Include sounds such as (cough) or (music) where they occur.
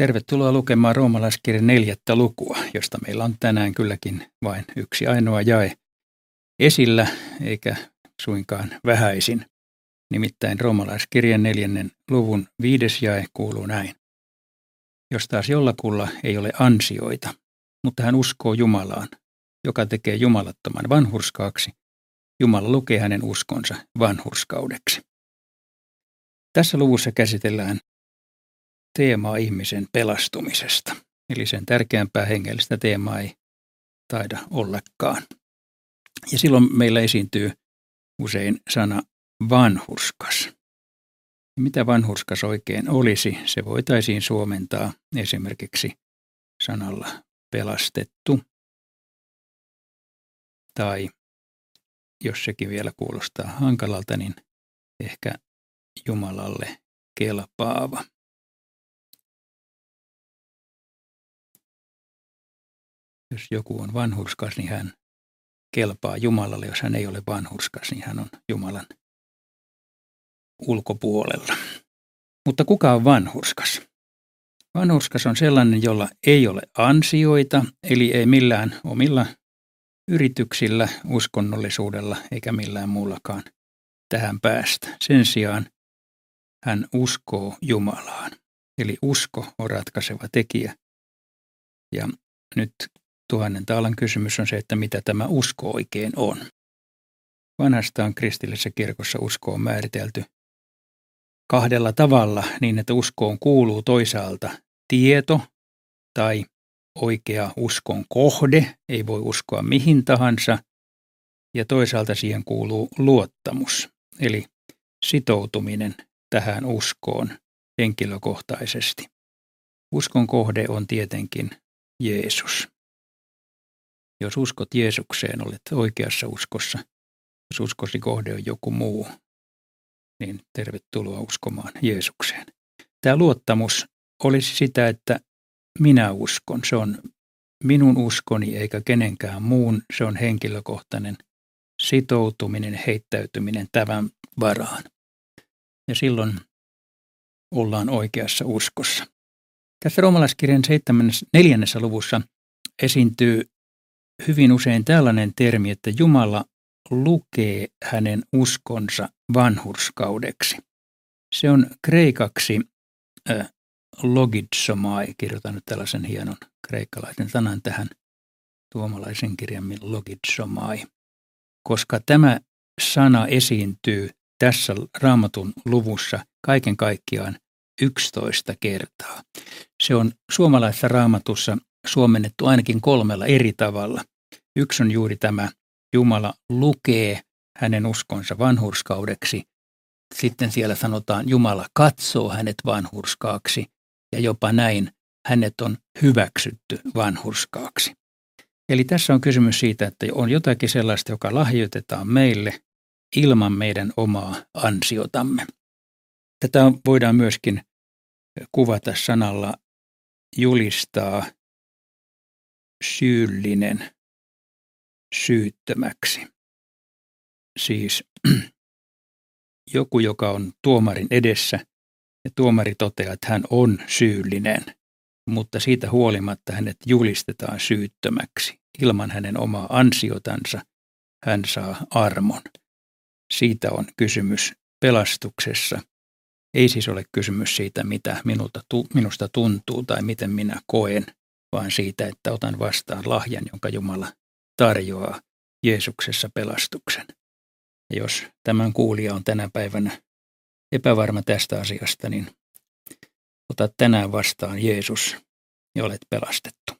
Tervetuloa lukemaan roomalaiskirjan neljättä lukua, josta meillä on tänään kylläkin vain yksi ainoa jae esillä, eikä suinkaan vähäisin. Nimittäin roomalaiskirjan neljännen luvun viides jae kuuluu näin. Jos taas jollakulla ei ole ansioita, mutta hän uskoo Jumalaan, joka tekee jumalattoman vanhurskaaksi, Jumala lukee hänen uskonsa vanhurskaudeksi. Tässä luvussa käsitellään teemaa ihmisen pelastumisesta. Eli sen tärkeämpää hengellistä teemaa ei taida ollakaan. Ja silloin meillä esiintyy usein sana vanhurskas. Mitä vanhurskas oikein olisi, se voitaisiin suomentaa esimerkiksi sanalla pelastettu. Tai jos sekin vielä kuulostaa hankalalta, niin ehkä Jumalalle kelpaava. Jos joku on vanhurskas, niin hän kelpaa Jumalalle. Jos hän ei ole vanhurskas, niin hän on Jumalan ulkopuolella. Mutta kuka on vanhurskas? Vanhurskas on sellainen, jolla ei ole ansioita, eli ei millään omilla yrityksillä, uskonnollisuudella eikä millään muullakaan tähän päästä. Sen sijaan hän uskoo Jumalaan. Eli usko on ratkaiseva tekijä. Ja nyt tuhannen taalan kysymys on se, että mitä tämä usko oikein on. Vanhastaan kristillisessä kirkossa usko on määritelty kahdella tavalla niin, että uskoon kuuluu toisaalta tieto tai oikea uskon kohde, ei voi uskoa mihin tahansa, ja toisaalta siihen kuuluu luottamus, eli sitoutuminen tähän uskoon henkilökohtaisesti. Uskon kohde on tietenkin Jeesus. Jos uskot Jeesukseen, olet oikeassa uskossa. Jos uskosi kohde on joku muu, niin tervetuloa uskomaan Jeesukseen. Tämä luottamus olisi sitä, että minä uskon. Se on minun uskoni eikä kenenkään muun. Se on henkilökohtainen sitoutuminen, heittäytyminen tämän varaan. Ja silloin ollaan oikeassa uskossa. Tässä roomalaiskirjan 7. neljännessä luvussa esiintyy hyvin usein tällainen termi, että Jumala lukee hänen uskonsa vanhurskaudeksi. Se on kreikaksi äh, logitsomai, kirjoitan nyt tällaisen hienon kreikkalaisen sanan tähän tuomalaisen kirjammin logitsomai, koska tämä sana esiintyy tässä raamatun luvussa kaiken kaikkiaan 11 kertaa. Se on suomalaisessa raamatussa suomennettu ainakin kolmella eri tavalla. Yksi on juuri tämä Jumala lukee hänen uskonsa vanhurskaudeksi. Sitten siellä sanotaan, Jumala katsoo hänet vanhurskaaksi ja jopa näin hänet on hyväksytty vanhurskaaksi. Eli tässä on kysymys siitä, että on jotakin sellaista, joka lahjoitetaan meille ilman meidän omaa ansiotamme. Tätä voidaan myöskin kuvata sanalla julistaa syyllinen syyttömäksi. Siis (clears throat) joku, joka on tuomarin edessä ja tuomari toteaa, että hän on syyllinen, mutta siitä huolimatta hänet julistetaan syyttömäksi. Ilman hänen omaa ansiotansa hän saa armon. Siitä on kysymys pelastuksessa. Ei siis ole kysymys siitä, mitä minusta tuntuu tai miten minä koen, vaan siitä, että otan vastaan lahjan, jonka Jumala tarjoaa Jeesuksessa pelastuksen. Ja jos tämän kuulija on tänä päivänä epävarma tästä asiasta, niin ota tänään vastaan Jeesus ja olet pelastettu.